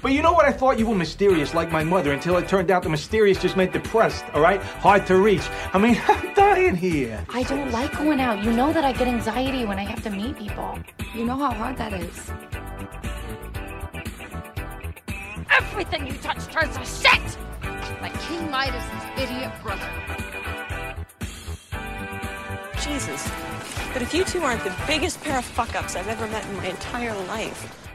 But you know what? I thought you were mysterious like my mother until it turned out the mysterious just meant depressed, all right? Hard to reach. I mean, I'm dying here. I don't like going out. You know that I get anxiety when I have to meet people. You know how hard that is. Everything you touch turns to shit! Like King Midas's idiot brother. Jesus. But if you two aren't the biggest pair of fuck ups I've ever met in my entire life.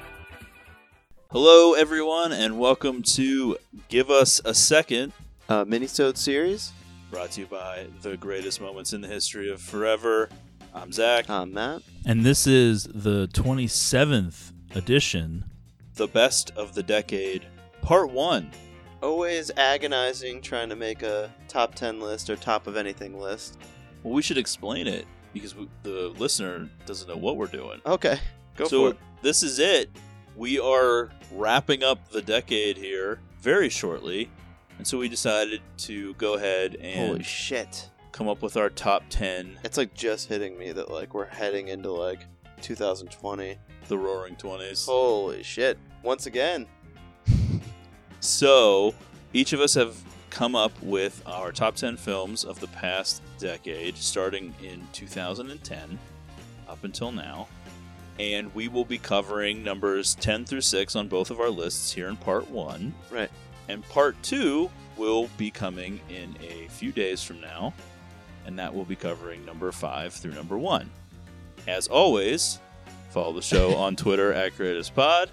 Hello, everyone, and welcome to Give Us a Second, uh, minisode series. brought to you by the greatest moments in the history of forever. I'm Zach. I'm Matt. And this is the 27th edition. the best of the decade, part one. Always agonizing trying to make a top 10 list or top of anything list. Well, we should explain it because we, the listener doesn't know what we're doing. Okay, go so for it. this is it. We are wrapping up the decade here very shortly, and so we decided to go ahead and Holy shit. come up with our top ten, It's like just hitting me that like we're heading into like 2020. the Roaring Twenties. Holy shit. Once again. So each of us have come up with our top 10 films of the past decade, starting in 2010 up until now. And we will be covering numbers 10 through 6 on both of our lists here in part 1. Right. And part 2 will be coming in a few days from now. And that will be covering number 5 through number 1. As always, follow the show on Twitter at GreatestPod.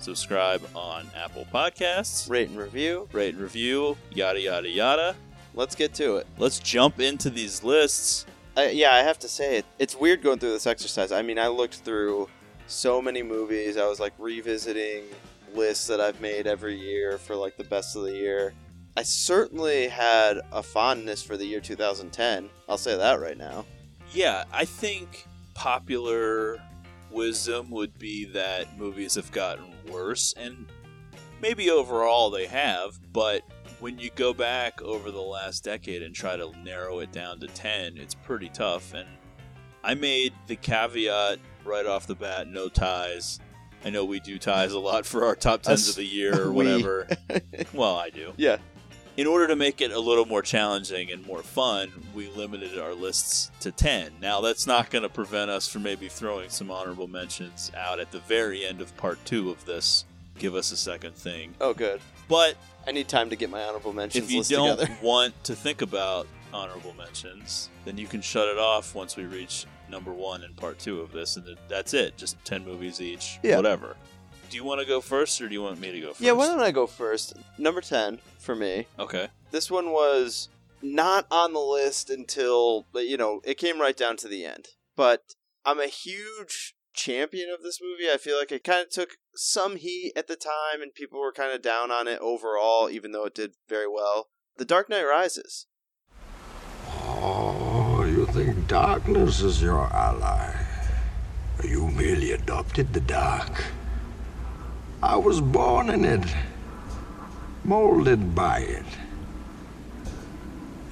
Subscribe on Apple Podcasts Rate and review. rate and review, yada yada yada. Let's get to it. Let's jump into these lists. I, yeah, I have to say it. It's weird going through this exercise. I mean, I looked through so many movies. I was like revisiting lists that I've made every year for like the best of the year. I certainly had a fondness for the year 2010. I'll say that right now. Yeah, I think popular wisdom would be that movies have gotten worse, and maybe overall they have, but when you go back over the last decade and try to narrow it down to 10, it's pretty tough. And I made the caveat right off the bat no ties. I know we do ties a lot for our top 10s Us- of the year or whatever. well, I do. Yeah. In order to make it a little more challenging and more fun, we limited our lists to 10. Now, that's not going to prevent us from maybe throwing some honorable mentions out at the very end of part two of this. Give us a second thing. Oh, good. But I need time to get my honorable mentions if you don't together. want to think about honorable mentions, then you can shut it off once we reach number one in part two of this, and that's it. Just 10 movies each, Yeah. whatever. Do you want to go first, or do you want me to go first? Yeah, why don't I go first? Number 10 for me. Okay. This one was not on the list until, you know, it came right down to the end. But I'm a huge champion of this movie. I feel like it kind of took some heat at the time and people were kind of down on it overall, even though it did very well. The Dark Knight Rises. Oh, you think darkness is your ally? You merely adopted the dark. I was born in it, molded by it.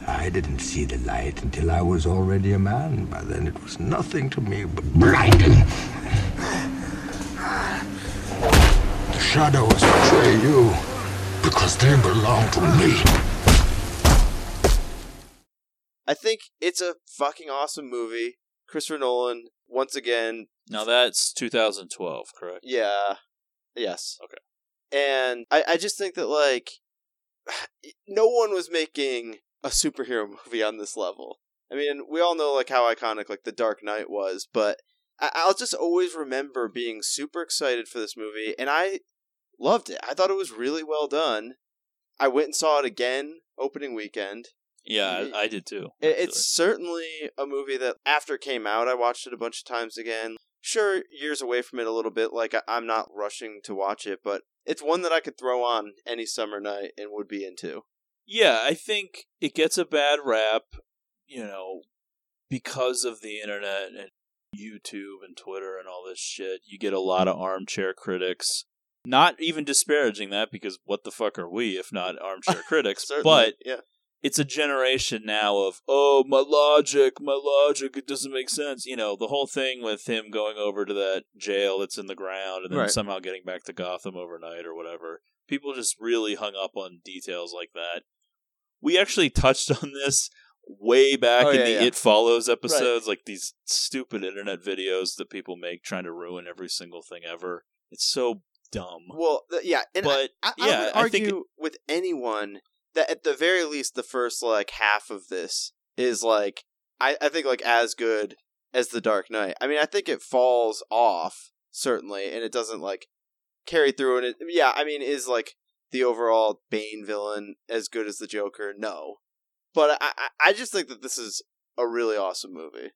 I didn't see the light until I was already a man. By then it was nothing to me but blinding. The shadows betray you because they belong to me. I think it's a fucking awesome movie. Christopher Nolan, once again, Now that's 2012, correct? Yeah. Yes. Okay. And I, I just think that like no one was making a superhero movie on this level. I mean, we all know like how iconic like The Dark Knight was, but I, I'll just always remember being super excited for this movie, and I loved it. I thought it was really well done. I went and saw it again opening weekend. Yeah, I, I did too. It- It's certainly a movie that after it came out, I watched it a bunch of times again. Sure, years away from it a little bit, like I- I'm not rushing to watch it, but it's one that I could throw on any summer night and would be into. Yeah, I think it gets a bad rap, you know, because of the internet and YouTube and Twitter and all this shit. You get a lot of armchair critics. Not even disparaging that because what the fuck are we if not armchair critics? But yeah, it's a generation now of oh my logic, my logic, it doesn't make sense. You know, the whole thing with him going over to that jail that's in the ground and then Right. somehow getting back to Gotham overnight or whatever. People just really hung up on details like that. We actually touched on this way back Oh, in yeah, the yeah. It Follows episodes, like these stupid internet videos that people make trying to ruin every single thing ever. It's so dumb. Well, th- yeah, and but I, I yeah, would I argue think it- with anyone that at the very least the first like half of this is like I, I think like as good as the Dark Knight. I mean, I think it falls off certainly, and it doesn't like carry through. And it, yeah, I mean, is like the overall Bane villain as good as the Joker? No, but I I, just think that this is a really awesome movie.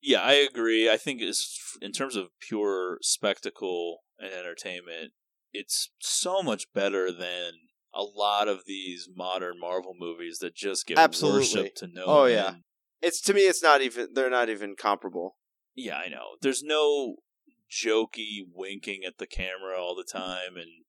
Yeah, I agree. I think is in terms of pure spectacle and entertainment, it's so much better than a lot of these modern Marvel movies that just get Absolutely. worshipped to no Oh, end. yeah. It's to me, it's not even they're not even comparable. Yeah, I know. There's no jokey winking at the camera all the time and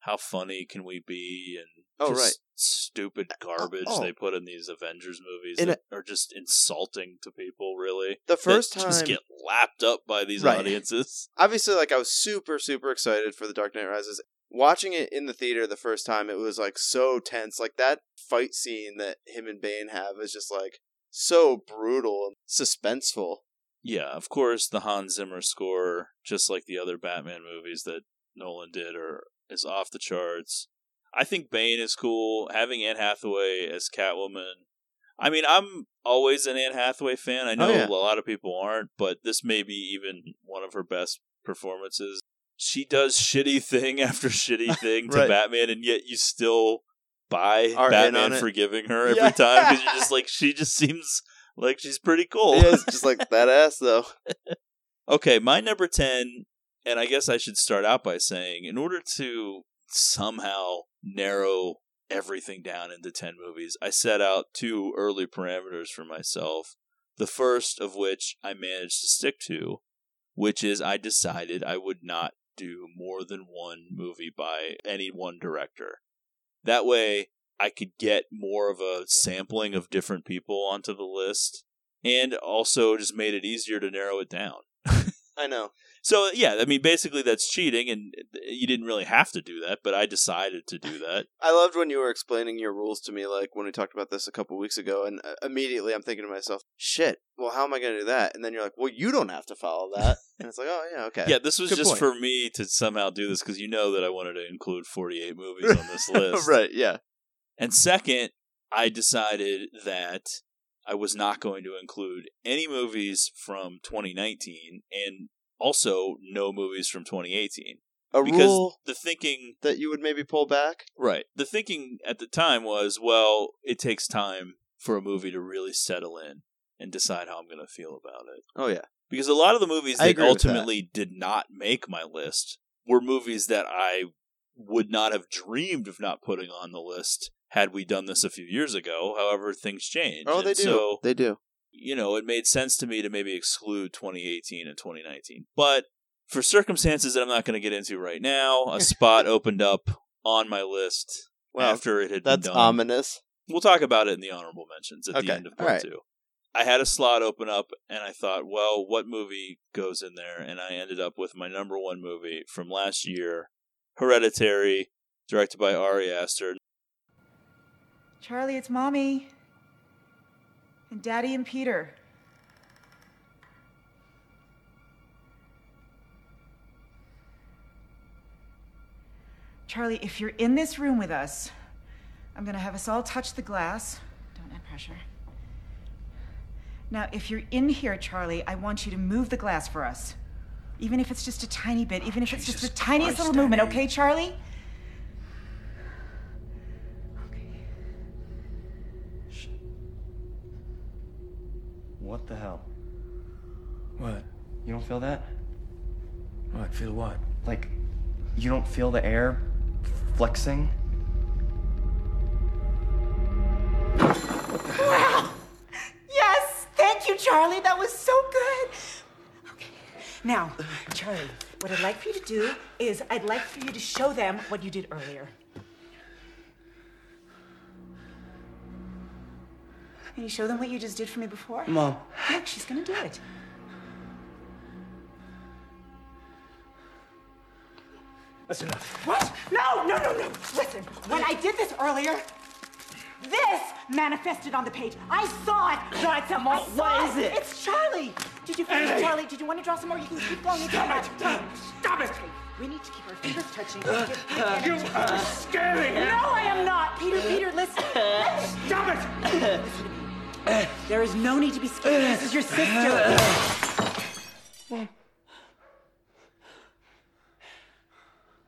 how funny can we be and Oh, just right. stupid uh, uh, garbage oh. they put in these Avengers movies And that are just insulting to people really. The first that just time- get lapped up by these Right. audiences. obviously like I was super super excited for the Dark Knight Rises. Watching it in the theater the first time, it was like so tense. Like that fight scene that him and Bane have is just like so brutal and suspenseful. Yeah, of course, the Hans Zimmer score, just like the other Batman movies that Nolan did, are is off the charts. I think Bane is cool. Having Anne Hathaway as Catwoman. I mean, I'm always an Anne Hathaway fan. I oh, know Oh, yeah. a lot of people aren't, but this may be even one of her best performances. She does shitty thing after shitty thing to Right. Batman, and yet you still buy Are Batman forgiving her every Yeah. time because you're just like, she just seems like she's pretty cool. Yeah, it's just like that ass though. Okay, my number 10, and I guess I should start out by saying, in order to somehow narrow everything down into 10 movies, I set out two early parameters for myself. The first of which I managed to stick to, which is I decided I would not do more than one movie by any one director. That way, I could get more of a sampling of different people onto the list, and also just made it easier to narrow it down. I know. So yeah, I mean, basically that's cheating, and you didn't really have to do that, but I decided to do that. I loved when you were explaining your rules to me, like when we talked about this a couple weeks ago, and uh, immediately I'm thinking to myself, "Shit, well, how am I going to do that?" And then you're like, "Well, you don't have to follow that," and it's like, "Oh yeah, okay." Yeah, this was Good just point. for me to somehow do this because you know that I wanted to include 48 movies on this list. right? Yeah. And second, I decided that I was not going to include any movies from 2019 and also no movies from 2018 A because rule the thinking that you would maybe pull back. Right. The thinking at the time was, well, it takes time for a movie to really settle in and decide how I'm going to feel about it. Oh yeah. Because a lot of the movies that with that. ultimately did not make my list were movies that I would not have dreamed of not putting on the list had we done this a few years ago. However, things change. Oh, they And do. So, they do. You know, it made sense to me to maybe exclude 2018 and 2019. But for circumstances that I'm not going to get into right now, a spot opened up on my list Well, after it had That's been done. ominous. We'll talk about it in the honorable mentions at Okay, the end of part right. two. I had a slot open up, and I thought, well, what movie goes in there? And I ended up with my number one movie from last year, Hereditary, directed by Ari Aster. Charlie, it's mommy. And daddy and Peter. Charlie, if you're in this room with us, I'm gonna have us all touch the glass. Don't add pressure. Now, if you're in here, Charlie, I want you to move the glass for us. Even if it's just a tiny bit, even if it's just the tiniest little movement, okay, Charlie? What the hell? What? You don't feel that? What? Feel what? Like, you don't feel the air flexing? Wow! Yes! Thank you, Charlie. That was so good. Okay. Now, Charlie, what I'd like for you to do is I'd like for you to show them what you did earlier. Can you show them what you just did for me before? Mom. Look, she's gonna do it. That's enough. What? No, no, no, no. Listen, when I did this earlier, this manifested on the page. I saw it. No, it's a mo- I saw what is it? It's Charlie. Did you finish Hey. Charlie? Did you want to draw some more? You can keep going. Stop it. right. Stop it. We need to keep our fingers touching. Uh, Get- You get- are scaring him. No, I am not. Peter, Peter, listen. Stop it. There is no need to be scared. This is your sister.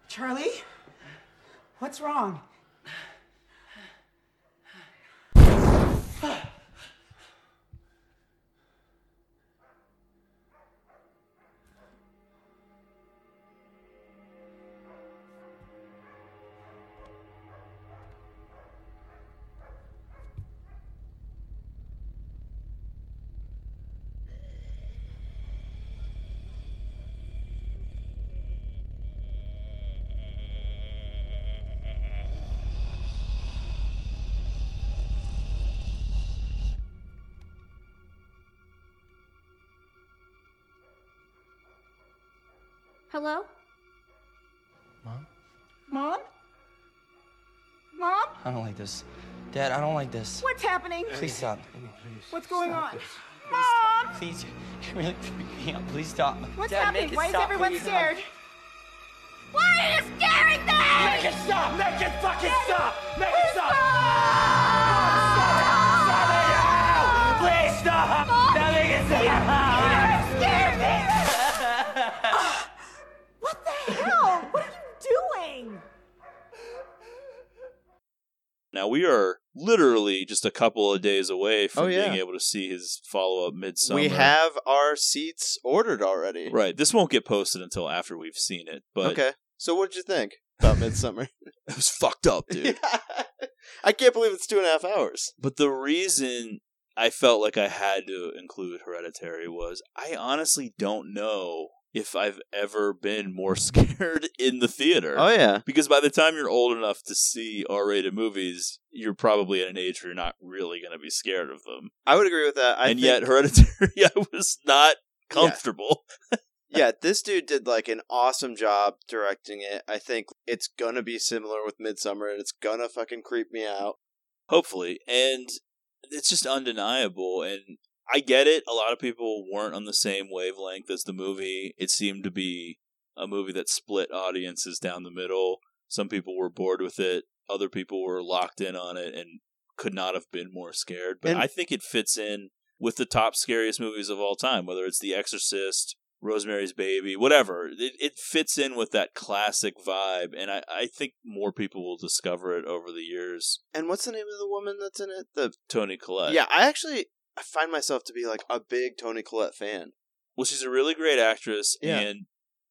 Charlie? What's wrong? Hello? Mom? Mom? Mom? I don't like this. Dad, I don't like this. What's happening? Please stop. What's going on? Mom! Please, you're really freaking me out. Please stop. What's Dad, happening? make it Why is everyone please. scared? Why are you scaring them? Make it stop. Make it fucking stop. Make it stop. Please stop! Now make it stop! scared me! what the hell? What are you doing? Now we are literally just a couple of days away oh, from Oh, yeah. being able to see his follow up Midsommar. We have our seats ordered already. right. This won't get posted until after we've seen it, but okay. So what did you think about Midsommar? it was fucked up, dude. I can't believe it's two and a half hours. But the reason I felt like I had to include Hereditary was I honestly don't know if I've ever been more scared in the theater. Oh yeah. Because by the time you're old enough to see R rated movies, you're probably at an age where you're not really going to be scared of them. I would agree with that. I and think, yet, Hereditary, I was not comfortable. yeah, this dude did like an awesome job directing it. I think it's gonna be similar with Midsommar, and it's gonna fucking creep me out. Hopefully. And it's just undeniable. And I get it. A lot of people weren't on the same wavelength as the movie. It seemed to be a movie that split audiences down the middle. Some people were bored with it, other people were locked in on it and could not have been more scared. But And- I think it fits in with the top scariest movies of all time, whether it's The Exorcist, Rosemary's Baby, whatever. It, it fits in with that classic vibe, and I, I think more people will discover it over the years. And what's the name of the woman that's in it? The Toni Collette. yeah, I actually I find myself to be like a big Toni Collette fan. Well, she's a really great actress, Yeah. and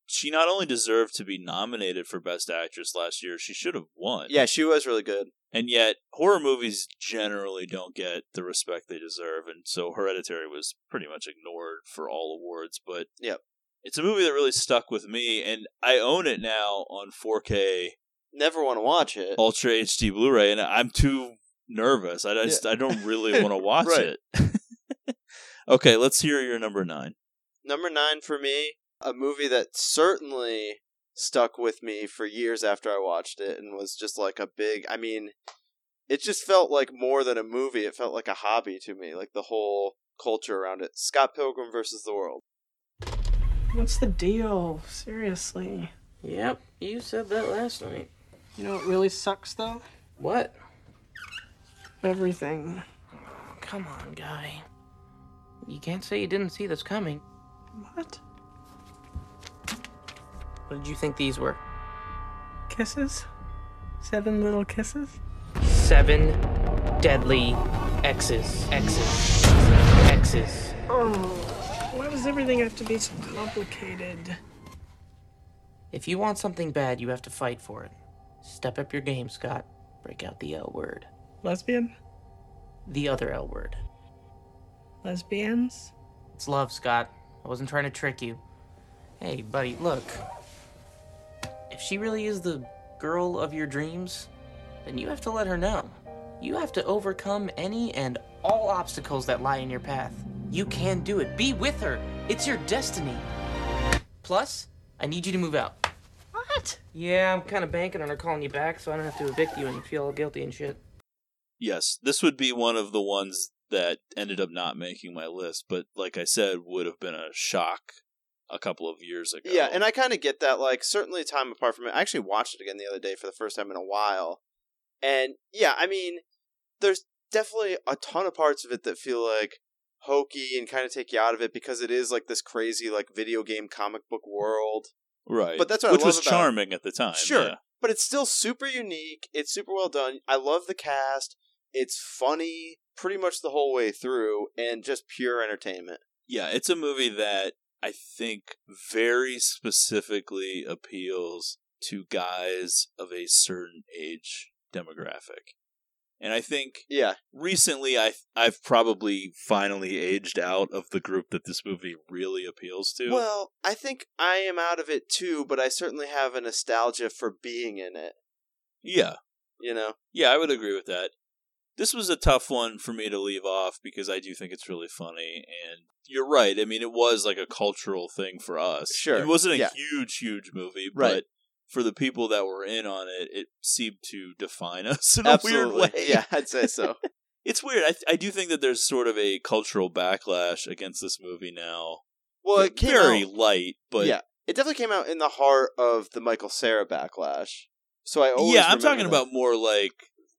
she not only deserved to be nominated for Best Actress last year, she should have won. Yeah, she was really good. And yet, horror movies generally don't get the respect they deserve, and so Hereditary was pretty much ignored for all awards. But yeah, it's a movie that really stuck with me, and I own it now on 4K Never want to watch it. Ultra HD Blu-ray, and I'm too nervous. I just I don't really want to watch Right. it. okay, let's hear your number nine. Number nine for me, a movie that certainly stuck with me for years after I watched it and was just like a big I mean it just felt like more than a movie, it felt like a hobby to me, like the whole culture around it. Scott Pilgrim versus the World. What's the deal? Seriously. Yep, you said that last night. You know what really sucks though? What? Everything. Come on, guy. You can't say you didn't see this coming. What? What did you think these were? Kisses? Seven little kisses? Seven deadly X's. X's. X's. Oh, why does everything have to be so complicated? If you want something bad, you have to fight for it. Step up your game, Scott. Break out the L word. Lesbian? The other L word. Lesbians? It's love, Scott. I wasn't trying to trick you. Hey, buddy, look. If she really is the girl of your dreams, then you have to let her know. You have to overcome any and all obstacles that lie in your path. You can do it. Be with her. It's your destiny. Plus, I need you to move out. What? Yeah, I'm kind of banking on her calling you back so I don't have to evict you and feel all guilty and shit. Yes, this would be one of the ones that ended up not making my list, but like I said, would have been a shock a couple of years ago. Yeah, and I kind of get that. Like, certainly time apart from it. I actually watched it again the other day for the first time in a while. And yeah, I mean, there's definitely a ton of parts of it that feel like hokey and kind of take you out of it because it is like this crazy, like, video game comic book world. right. But that's what I which was about it. charming at the time. Sure. yeah. But it's still super unique. It's super well done. I love the cast. It's funny pretty much the whole way through and just pure entertainment. Yeah, it's a movie that I think very specifically appeals to guys of a certain age demographic. And I think Yeah. recently I I've probably finally aged out of the group that this movie really appeals to. Well, I think I am out of it too, but I certainly have a nostalgia for being in it. yeah. You know? Yeah, I would agree with that. This was a tough one for me to leave off because I do think it's really funny and you're right. I mean, it was like a cultural thing for us. Sure, It wasn't a yeah. huge huge movie, Right. but for the people that were in on it, it seemed to define us in a weird way. Yeah, I'd say so. It's weird. I, th- I do think that there's sort of a cultural backlash against this movie now. Well, it came very out- light, but yeah, it definitely came out in the heart of the Michael Cera backlash. So I always yeah, I'm talking that. about more like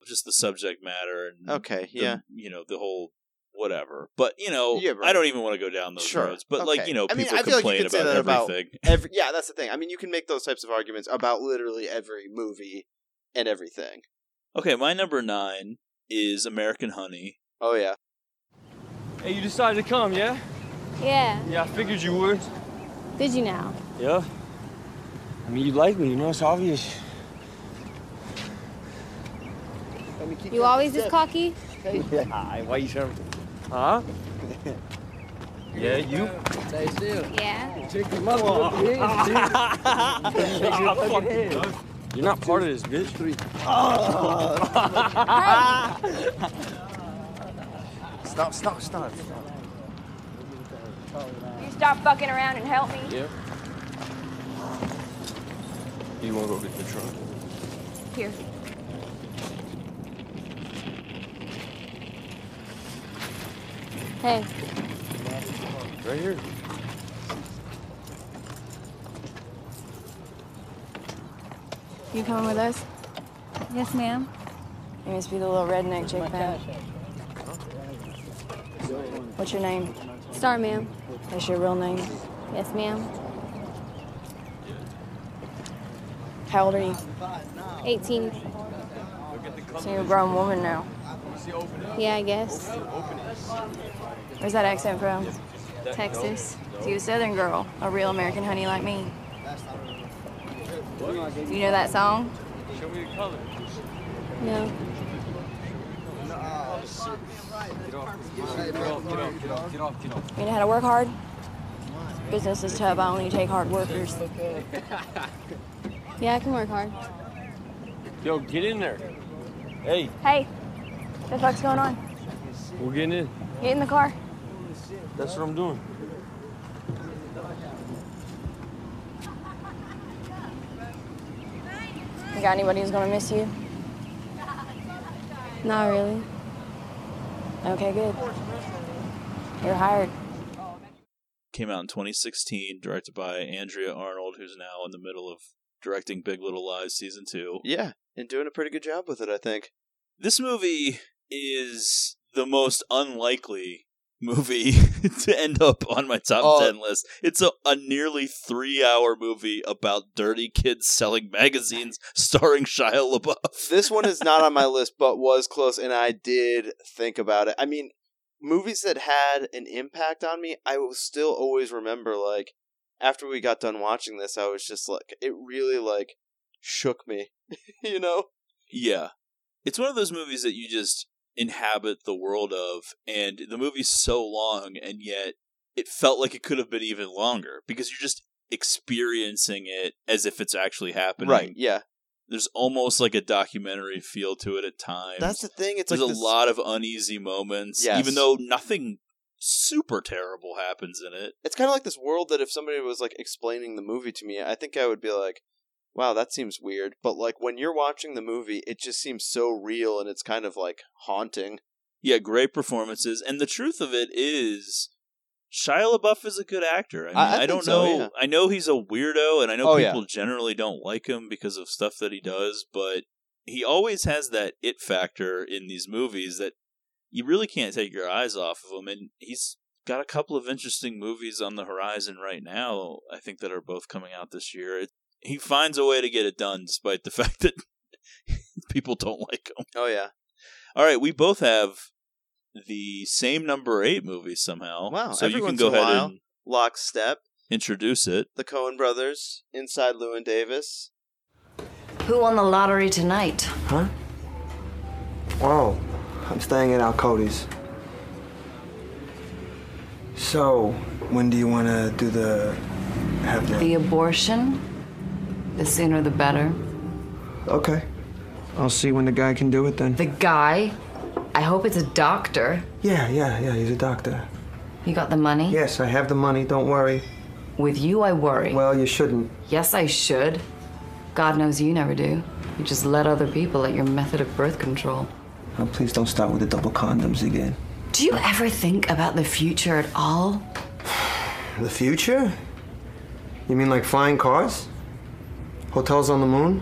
just the subject matter and Okay, the- yeah. you know the whole whatever. But you know, Yeah, right. I don't even want to go down those Sure. roads. But like you know, I mean, people I feel like complain about that about everything. Every, yeah, that's the thing. I mean, you can make those types of arguments about literally every movie and everything. Okay, my number nine is American Honey. Oh yeah. Hey, you decided to come, yeah? Yeah. Yeah, I figured you would. Did you now? Yeah. I mean, you like me, you know, it's obvious. You always this cocky? Yeah, why you trying. Huh? Yeah, you? Yeah. You're not part of this, bitch. Three. Stop, stop, stop. You stop fucking around and help me. Yeah. You want to go get the trunk? Here. Hey, Right here. you coming with us? Yes, ma'am. You must be the little redneck chick then. What's your name? Star, ma'am. That's your real name? Yes, ma'am. How old are you? 18. So you're a grown woman now. Yeah, I guess. Where's that accent from? Texas. So you a southern girl, a real American honey like me. You know that song? Show me the color. No. Get off. Get off, get off, get off, get off, get off, get off. You know how to work hard? Business is tough. I only take hard workers. Yeah, I can work hard. Yo, get in there. Hey, Hey, What the fuck's going on? we're getting in. Get in the car. That's what I'm doing. You got anybody who's gonna miss you? Not really. Okay, good. You're hired. Came out in 2016, directed by Andrea Arnold, who's now in the middle of directing Big Little Lies season two. Yeah, and doing a pretty good job with it, I think. This movie is the most unlikely movie to end up on my top Oh. 10 list. It's a, a nearly three hour movie about dirty kids selling magazines starring Shia LaBeouf. This one is not on my list, but was close, and I did think about it. I mean, movies that had an impact on me, I will still always remember. Like after we got done watching this, I was just like, it really like shook me, you know? Yeah. It's one of those movies that you just inhabit the world of, and the movie's so long, and yet it felt like it could have been even longer because you're just experiencing it as if it's actually happening. Right? Yeah. There's almost like a documentary feel to it at times. That's the thing. It's There's like a this- lot of uneasy moments, Yes. even though nothing super terrible happens in it. It's kind of like this world that if somebody was like explaining the movie to me, I think I would be like, "Wow, that seems weird." But like when you're watching the movie, it just seems so real and it's kind of like haunting. Yeah, great performances, and the truth of it is, Shia LaBeouf is a good actor. I mean, I- I don't so, know. yeah. I know he's a weirdo, and I know Oh, yeah. people generally don't like him because of stuff that he does, but he always has that it factor in these movies that you really can't take your eyes off of him. And he's got a couple of interesting movies on the horizon right now. I think that are both coming out this year. He finds a way to get it done, despite the fact that people don't like him. Oh yeah. All right, we both have the same number eight movie somehow. Wow. So you can go ahead while, and Lockstep, introduce it. the Coen brothers, Inside Llewyn Davis. Who won the lottery tonight? Huh? Oh, I'm staying at Al Cody's. So, when do you want to do the have the? The abortion? The sooner the better. Okay. I'll see when the guy can do it then. The guy? I hope it's a doctor. Yeah, yeah, yeah. He's a doctor. You got the money? Yes, I have the money. Don't worry. With you, I worry. Well, you shouldn't. Yes, I should. God knows you never do. You just let other people at your method of birth control. Oh, please don't start with the double condoms again. Do you ever think about the future at all? The future? You mean like flying cars? Hotels on the moon?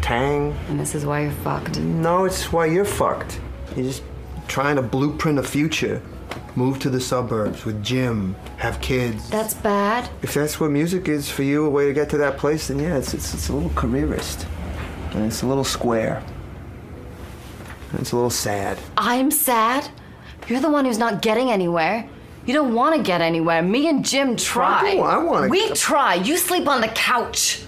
Tang? And this is why you're fucked. No, it's why you're fucked. You're just trying to blueprint a future. Move to the suburbs with Jim, have kids. That's bad. If that's what music is for you, a way to get to that place, then yeah, it's, it's, it's a little careerist. And it's a little square. And it's a little sad. I'm sad. You're the one who's not getting anywhere. You don't want to get anywhere. Me and Jim try. do. I wanna- We try. You sleep on the couch.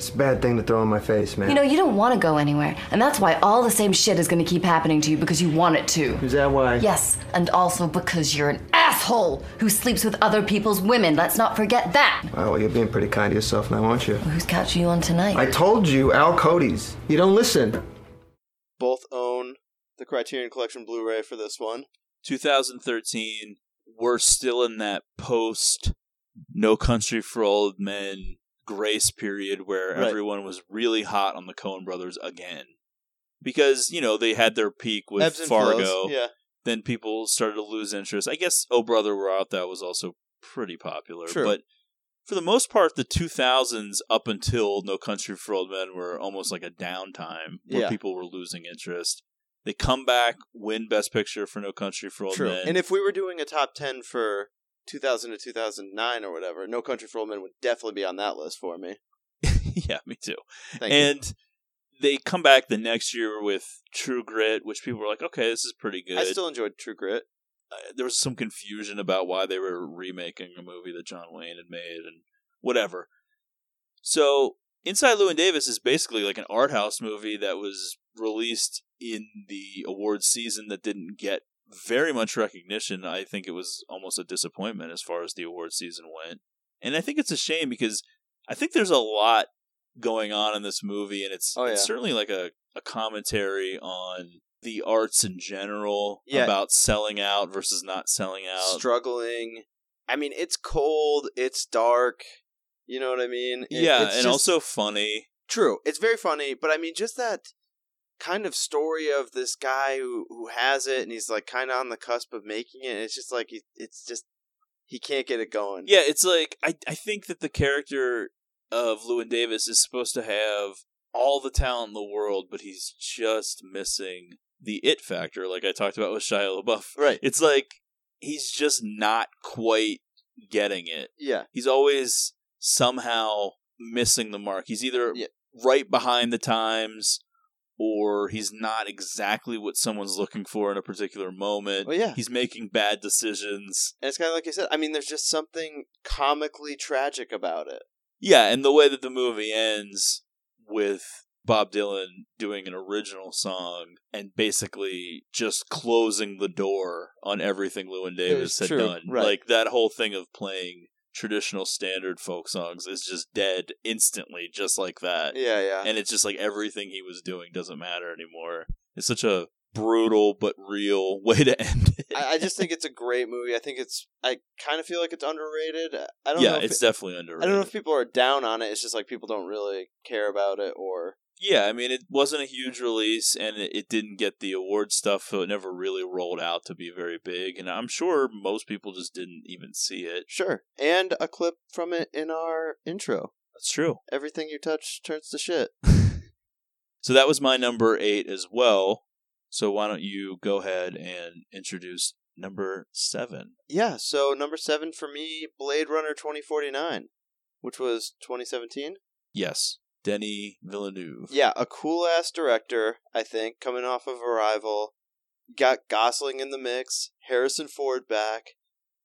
It's a bad thing to throw in my face, man. You know, you don't want to go anywhere. And that's why all the same shit is going to keep happening to you because you want it to. Is that why? Yes, and also because you're an asshole who sleeps with other people's women. Let's not forget that. Wow, well, you're being pretty kind to yourself now, aren't you? Whose couch are you on tonight? I told you, Al Cody's. You don't listen. Both own the Criterion Collection Blu-ray for this one. 2013. We're still in that post No Country for Old Men grace period where Right. everyone was really hot on the Coen brothers again. Because, you know, they had their peak with Fargo. flows, yeah. Then people started to lose interest. I guess Oh Brother We're Out that was also pretty popular. True. But for the most part, the 2000s up until No Country for Old Men were almost like a downtime where Yeah. people were losing interest. They come back, win Best Picture for No Country for Old True. Men. And if we were doing a top 10 for 2000 to 2009 or whatever, No Country for Old Men would definitely be on that list for me. yeah, me too. Thank you. and they come back the next year with True Grit, which people were like, okay, this is pretty good. I still enjoyed True Grit. Uh, there was some confusion about why they were remaking a movie that John Wayne had made and whatever. So, Inside Llewyn Davis is basically like an art house movie that was released in the awards season that didn't get very much recognition. I think it was almost a disappointment as far as the awards season went. And I think it's a shame because I think there's a lot going on in this movie and it's, Oh, it's certainly like a, a commentary on the arts in general Yeah. about selling out versus not selling out. Struggling. I mean, it's cold, it's dark. You know what I mean? It- yeah, and just- also funny. True. It's very funny, but I mean, just that kind of story of this guy who who has it and he's like kind of on the cusp of making it. It's just like he, it's just he can't get it going. Yeah, it's like I I think that the character of Llewyn Davis is supposed to have all the talent in the world, but he's just missing the it factor, like I talked about with Shia LaBeouf. Right. It's like he's just not quite getting it. Yeah. He's always somehow missing the mark. He's either Yeah. right behind the times or he's not exactly what someone's looking for in a particular moment. Well, yeah. He's making bad decisions. And it's kind of like I said. I mean, there's just something comically tragic about it. Yeah, and the way that the movie ends with Bob Dylan doing an original song and basically just closing the door on everything Llewyn Davis had true, done. right. Like that whole thing of playing traditional standard folk songs is just dead instantly, just like that. Yeah, yeah. And it's just like everything he was doing doesn't matter anymore. It's such a brutal but real way to end it. I, I just think it's a great movie. I think it's. I kind of feel like it's underrated. I don't. yeah, know it's it- definitely underrated. I don't know if people are down on it. It's just like people don't really care about it, or Yeah, I mean, it wasn't a huge release, and it, it didn't get the award stuff, so it never really rolled out to be very big. And I'm sure most people just didn't even see it. sure. And a clip from it in our intro. That's true. Everything you touch turns to shit. So that was my number eight as well. So why don't you go ahead and introduce number seven? Yeah. So number seven for me, Blade Runner twenty forty nine, which was twenty seventeen. Yes, Denis Villeneuve. Yeah, a cool ass director, I think, coming off of Arrival. Got Gosling in the mix, Harrison Ford back.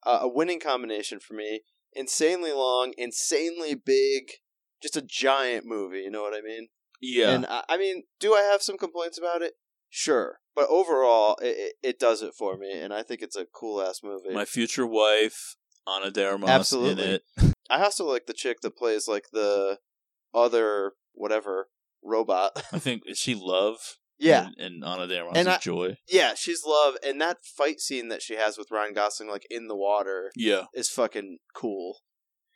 Uh, a winning combination for me. Insanely long, insanely big, just a giant movie, you know what I mean? Yeah. And I, I mean, do I have some complaints about it? Sure. But overall, it, it, it does it for me, and I think it's a cool ass movie. My future wife, Ana de Armas, Absolutely. in it. I also like the chick that plays like the other whatever robot. I think is she Love. Yeah. and, and Ana de Armas And I- Joy. Yeah, she's love, and that fight scene that she has with Ryan Gosling, like in the water, Yeah. is fucking cool.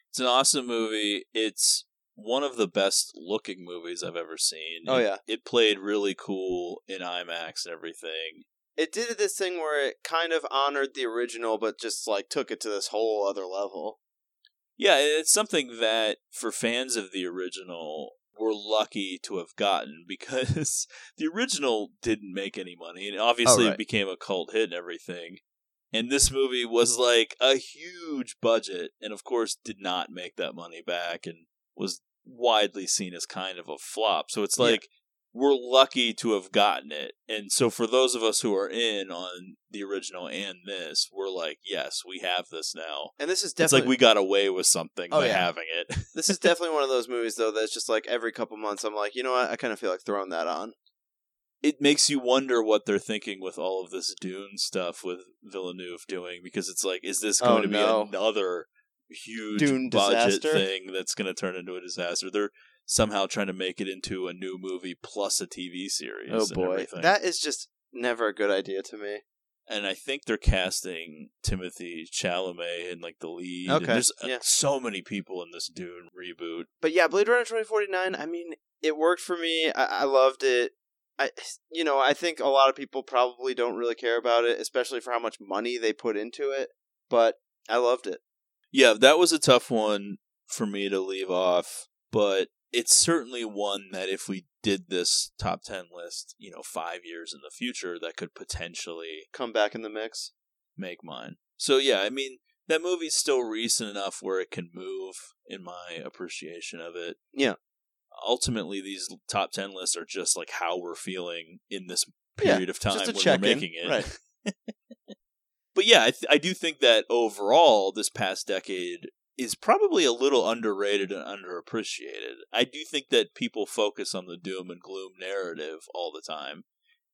It's an awesome movie. It's one of the best looking movies I've ever seen. Oh, It- yeah. It played really cool in IMAX and everything. It did this thing where it kind of honored the original, but just like took it to this whole other level. Yeah, it's something that for fans of the original we're lucky to have gotten because the original didn't make any money and obviously Oh, right. it became a cult hit and everything. And this movie was like a huge budget and of course did not make that money back and was widely seen as kind of a flop. So it's Yeah. We're lucky to have gotten it. And so for those of us who are in on the original and this, we're like, yes, we have this now. And this is definitely It's like we got away with something Oh, by yeah. having it. this is definitely one of those movies though that's just like every couple months I'm like, you know what, I kind of feel like throwing that on. it makes you wonder what they're thinking with all of this Dune stuff with Villeneuve doing because it's like, is this going Oh, to be no. another huge Dune budget disaster? thing that's going to turn into a disaster? They're somehow trying to make it into a new movie plus a TV series. Oh boy, that is just never a good idea to me. and I think they're casting Timothée Chalamet in like the lead. and Okay, there's uh, so many people in this Dune reboot. But yeah, Blade Runner twenty forty nine. I mean, it worked for me. I, I loved it. I, you know, I think a lot of people probably don't really care about it, especially for how much money they put into it. But I loved it. Yeah, that was a tough one for me to leave off, but it's certainly one that if we did this top 10 list, you know, 5 years in the future that could potentially Come back in the mix. make mine. So yeah, I mean, that movie's still recent enough where it can move in my appreciation of it. Yeah. Ultimately, these top 10 lists are just like how we're feeling in this Yeah, period of time when we're making it. right. but yeah, I, th- I do think that overall, this past decade is probably a little underrated and underappreciated. I do think that people focus on the doom and gloom narrative all the time,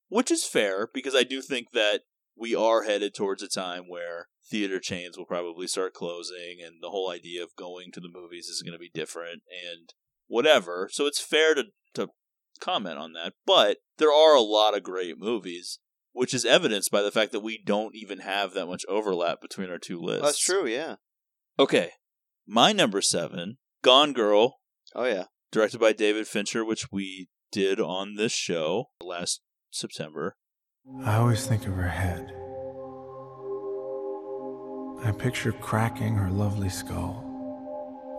which is fair because I do think that we are headed towards a time where theater chains will probably start closing and the whole idea of going to the movies is going to be different and whatever. So it's fair to, to comment on that. But there are a lot of great movies, which is evidenced by the fact that we don't even have that much overlap between our two lists. That's true. Yeah. Okay. My number seven, Gone Girl, Oh yeah. directed by David Fincher, which we did on this show last September. I always think of her head. I picture cracking her lovely skull,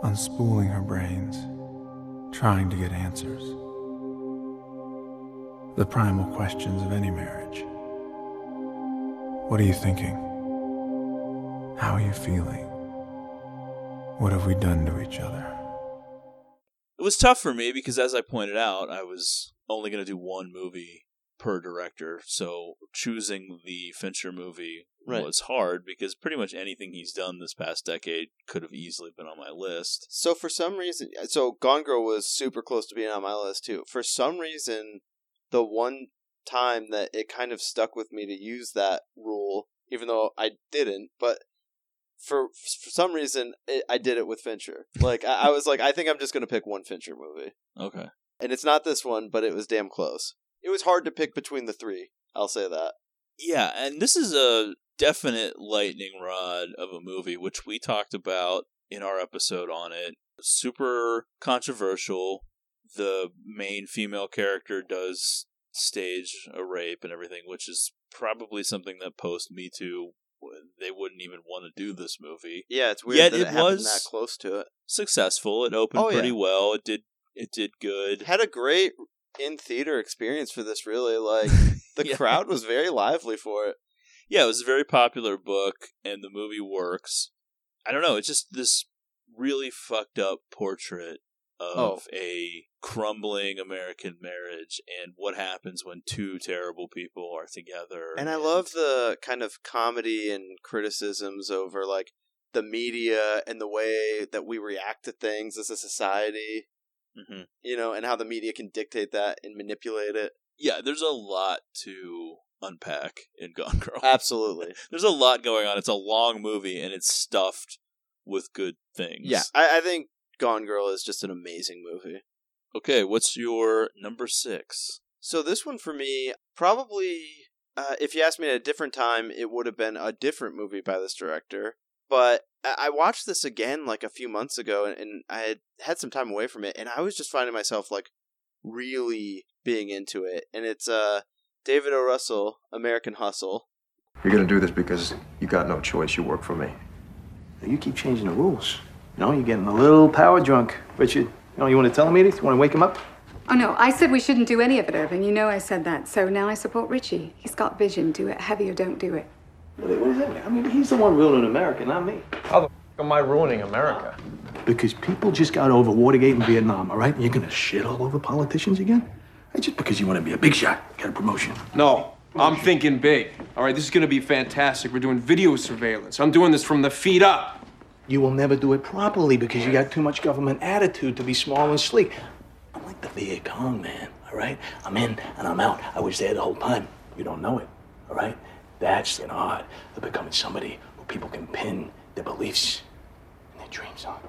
unspooling her brains, trying to get answers. The primal questions of any marriage. What are you thinking? How are you feeling? What have we done to each other? It was tough for me because, as I pointed out, I was only going to do one movie per director. So choosing the Fincher movie Right. was hard because pretty much anything he's done this past decade could have easily been on my list. So for some reason, uh, so Gone Girl was super close to being on my list too. For some reason, the one time that it kind of stuck with me to use that rule, even though I didn't, but for for some reason it, I did it with Fincher. Like I, I was like, I think I'm just gonna pick one Fincher movie, Okay. and it's not this one, but it was damn close. It was hard to pick between the three. I'll say that. Yeah, and this is a definite lightning rod of a movie, which we talked about in our episode on it. Super controversial. The main female character does stage a rape and everything, which is probably something that post Me Too they wouldn't even want to do this movie. Yeah, it's weird Yet that it, it, was that close to it. successful. It opened Oh, yeah. pretty well. It did it did good. Had a great in theater experience for this. Really, like the Yeah. crowd was very lively for it. Yeah, it was a very popular book, and the movie works. I don't know. It's just this really fucked up portrait of Oh. a crumbling American marriage and what happens when two terrible people are together. And I love the kind of comedy and criticisms over like the media and the way that we react to things as a society. hmm You know, and how the media can dictate that and manipulate it. Yeah, there's a lot to unpack in Gone Girl. Absolutely. there's a lot going on. It's a long movie, and it's stuffed with good things. Yeah, I, I think Gone Girl is just an amazing movie. Okay, what's your number six? So this one for me, probably, uh, if you asked me at a different time, it would have been a different movie by this director. But I I watched this again like a few months ago, and- and I had had some time away from it, and I was just finding myself like really being into it. And it's uh, David O. Russell, American Hustle. You're gonna do this because you got no choice. You work for me. You keep changing the rules. You know, you're getting a little power drunk. Richard, you know, you want to tell him, Edith? You want to wake him up? Oh no, I said we shouldn't do any of it, Irving. You know I said that. So now I support Richie. He's got vision. Do it heavy or don't do it. What what does that mean? I mean, he's the one ruining America, not me. How the f- am I ruining America? Because people just got over Watergate and Vietnam, all right? And you're going to shit all over politicians again? Hey, just because you want to be a big shot, get a promotion. No, I'm thinking big. All right, this is gonna be fantastic. We're doing video surveillance. I'm doing this from the feet up. You will never do it properly because you got too much government attitude to be small and sleek. I'm like the Viet Cong, man, all right? I'm in and I'm out. I was there the whole time. You don't know it, all right? That's an art of becoming somebody who people can pin their beliefs and their dreams on.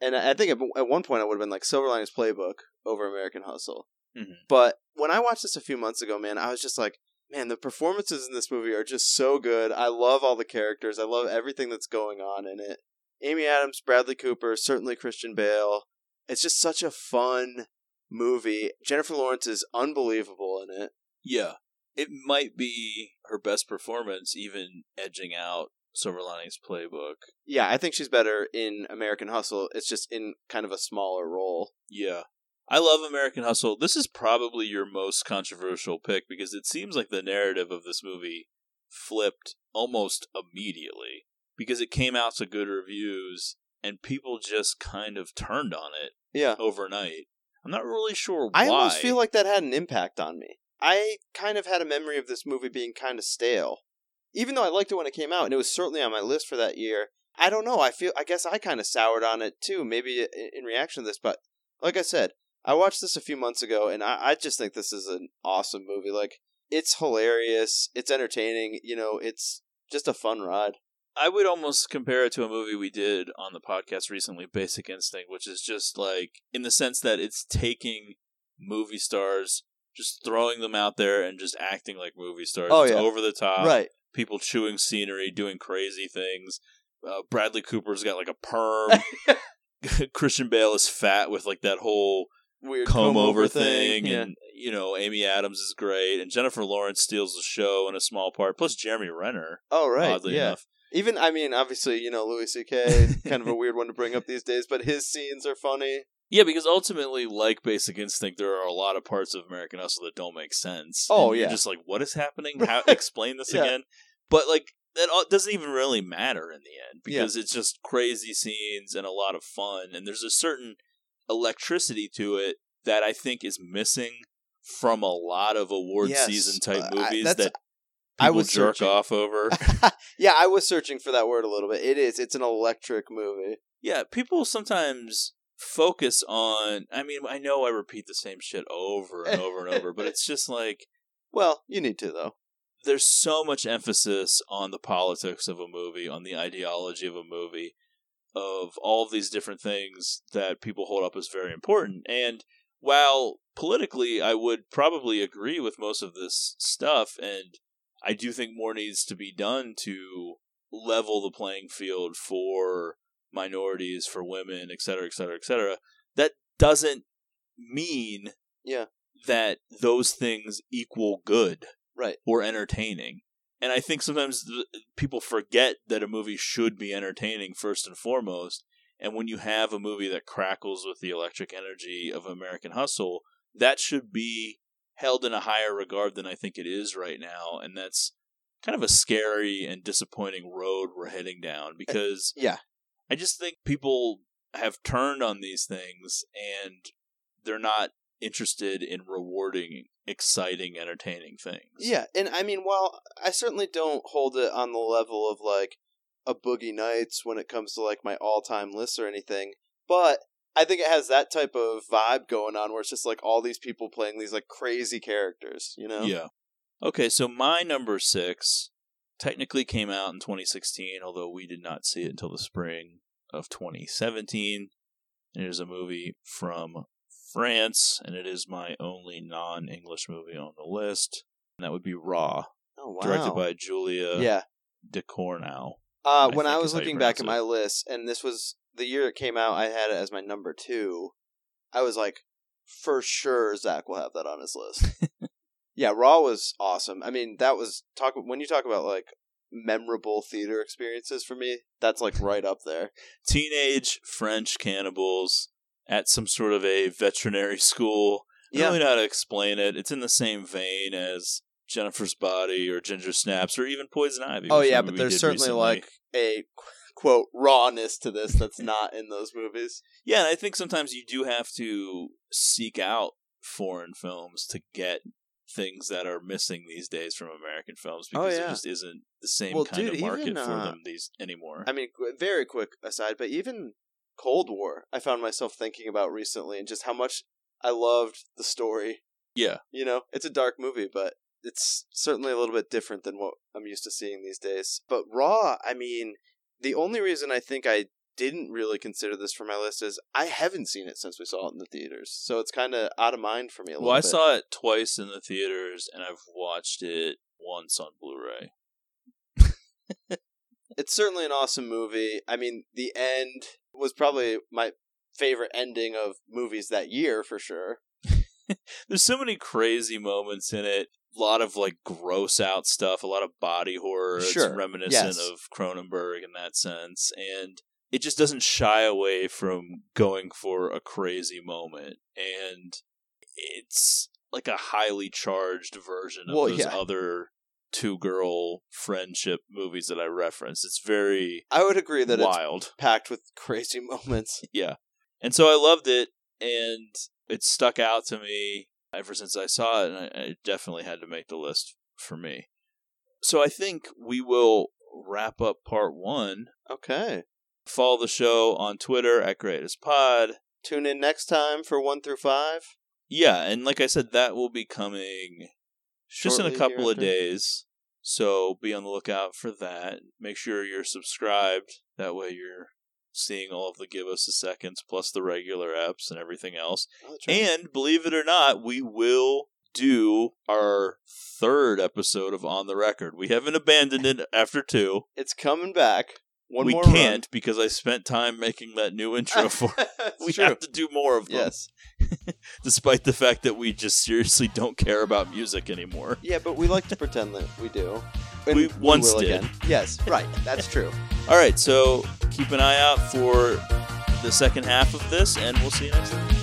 And I I think at at one point I would have been like Silver Linings Playbook over American Hustle. Mhm. But when I watched this a few months ago, man, I was just like, man, the performances in this movie are just so good. I love all the characters. I love everything that's going on in it. Amy Adams, Bradley Cooper, certainly Christian Bale. It's just such a fun movie. Jennifer Lawrence is unbelievable in it. Yeah, it might be her best performance, even edging out Silver Linings Playbook. Yeah, I think she's better in American Hustle. It's just in kind of a smaller role. Yeah. I love American Hustle. This is probably your most controversial pick because it seems like the narrative of this movie flipped almost immediately because it came out to good reviews and people just kind of turned on it Yeah. overnight. I'm not really sure why. I almost feel like that had an impact on me. I kind of had a memory of this movie being kind of stale. Even though I liked it when it came out, and it was certainly on my list for that year. I don't know. I feel. I guess I kind of soured on it too, maybe in reaction to this. But like I said, I watched this a few months ago, and I, I just think this is an awesome movie. Like it's hilarious, it's entertaining. You know, it's just a fun ride. I would almost compare it to a movie we did on the podcast recently, Basic Instinct, which is just like in the sense that it's taking movie stars, just throwing them out there and just acting like movie stars. Oh, it's yeah. over the top. Right. People chewing scenery, doing crazy things. Uh, Bradley Cooper's got like a perm. Christian Bale is fat with like that whole Weird comb, comb over over thing, yeah. and you know Amy Adams is great, and Jennifer Lawrence steals the show in a small part. Plus Jeremy Renner. Oh right, oddly yeah. enough. Even I mean, obviously, you know, Louis C.K. kind of a weird one to bring up these days, but his scenes are funny. Yeah, because ultimately, like Basic Instinct, there are a lot of parts of American Hustle that don't make sense. Oh, yeah. just like, what is happening? How explain this Yeah. again? But like, that doesn't even really matter in the end Yeah. because it's just crazy scenes and a lot of fun, and there's a certain electricity to it that I think is missing from a lot of award Yes, season type uh, movies that's- that I was jerk searching. off over. yeah, I was searching for that word a little bit. It is. It's an electric movie. Yeah, people sometimes focus on. I mean, I know I repeat the same shit over and over and over, but it's just like, Well, you need to though. there's so much emphasis on the politics of a movie, on the ideology of a movie, of all of these different things that people hold up as very important. And while politically, I would probably agree with most of this stuff, and I do think more needs to be done to level the playing field for minorities, for women, et cetera, et cetera, et cetera. That doesn't mean Yeah. that those things equal good Right. or entertaining. And I think sometimes people forget that a movie should be entertaining first and foremost. And when you have a movie that crackles with the electric energy of American Hustle, that should be held in a higher regard than I think it is right now. And that's kind of a scary and disappointing road we're heading down because Yeah. I just think people have turned on these things and they're not interested in rewarding exciting, entertaining things. Yeah, and I mean, while I certainly don't hold it on the level of like a Boogie Nights when it comes to like my all-time list or anything, but I think it has that type of vibe going on where it's just like all these people playing these like crazy characters, you know? Yeah. Okay, so my number six technically came out in 2016, although we did not see it until the spring of 2017. It is a movie from France, and it is my only non English movie on the list. And that would be Raw, Oh wow. directed by Julia Yeah. Ducournau. Uh, I when I was is how you looking back at my list, and this was the year it came out, I had it as my number two. I was like, for sure, Zach will have that on his list. yeah, Raw was awesome. I mean, that was talk when you talk about like memorable theater experiences for me. That's like right up there. teenage French cannibals at some sort of a veterinary school. I Yeah. don't know how to explain it. It's in the same vein as Jennifer's Body or Ginger Snaps or even Poison Ivy. Oh yeah, but there's certainly recently. like a quote rawness to this that's not in those movies. Yeah, and I think sometimes you do have to seek out foreign films to get things that are missing these days from American films Oh, because yeah. there just isn't the same Well, kind dude, of market even, for uh, them these anymore. I mean, very quick aside, but even Cold War, I found myself thinking about recently, and just how much I loved the story. yeah. You know, it's a dark movie, but it's certainly a little bit different than what I'm used to seeing these days. But Raw, I mean, the only reason I think I didn't really consider this for my list is I haven't seen it since we saw it in the theaters, so it's kind of out of mind for me a Well, I bit. saw it twice in the theaters and I've watched it once on Blu-ray. it's certainly an awesome movie. I mean, the end was probably my favorite ending of movies that year for sure. There's so many crazy moments in it. A lot of like gross out stuff, a lot of body horror. Sure. It's reminiscent Yes. of Cronenberg in that sense. And it just doesn't shy away from going for a crazy moment. And it's like a highly charged version of Well, those yeah. other two girl friendship movies that I referenced. It's very I would agree that wild. it's packed with crazy moments. Yeah. And so I loved it, and it stuck out to me ever since I saw it, and I, it definitely had to make the list for me. So I think we will wrap up part one. Okay. Follow the show on Twitter at Greatest Pod. Tune in next time for one through five. Yeah, and like I said, that will be coming just in a couple of days. So be on the lookout for that. Make sure you're subscribed. That way you're seeing all of the give us a seconds plus the regular apps and everything else. And believe it or not, we will do our third episode of On the Record. We haven't abandoned it after two. It's coming back. One we can't because I spent time making that new intro for we true. have to do more of them. Yes. Despite the fact that we just seriously don't care about music anymore. Yeah, but we like to pretend that we do. And We once will did. Again. Yes, right. That's true. All right, so keep an eye out for the second half of this, and we'll see you next time.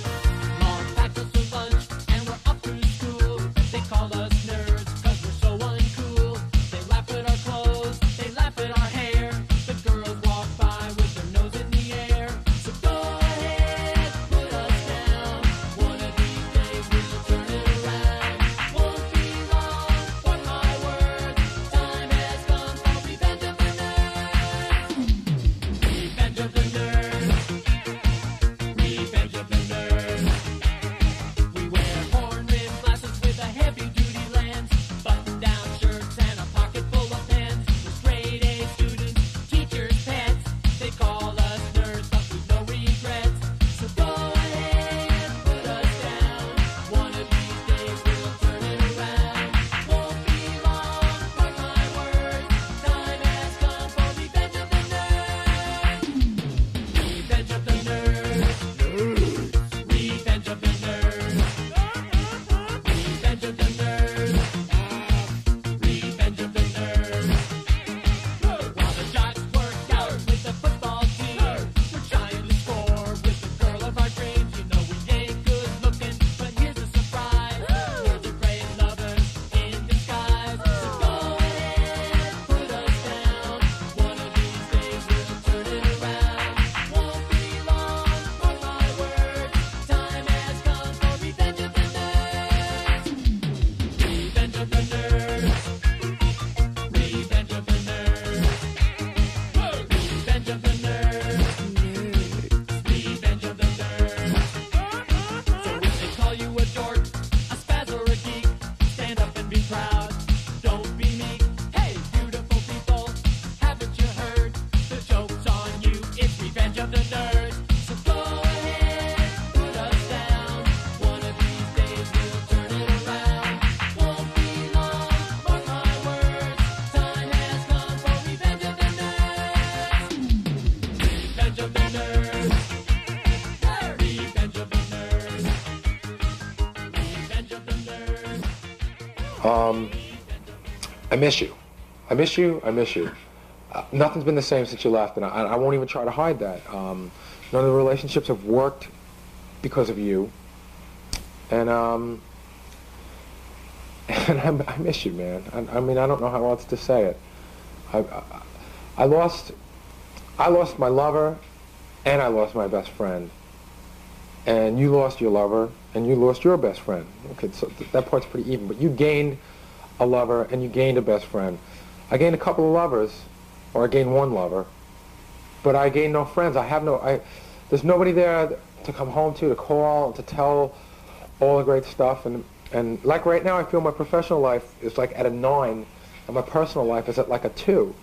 Miss you. I miss you. I miss you. Uh, nothing's been the same since you left, and I, I won't even try to hide that. Um, none of the relationships have worked because of you, and um, and I, I miss you, man. I, I mean, I don't know how else to say it. I, I, I lost, I lost my lover, and I lost my best friend, and you lost your lover, and you lost your best friend. Okay, so th- that part's pretty even. But you gained a lover, and you gained a best friend. I gained a couple of lovers, or I gained one lover, but I gained no friends. I have no. I there's nobody there to come home to, to call, to tell all the great stuff. And and like right now, I feel my professional life is like at a nine, and my personal life is at like a two.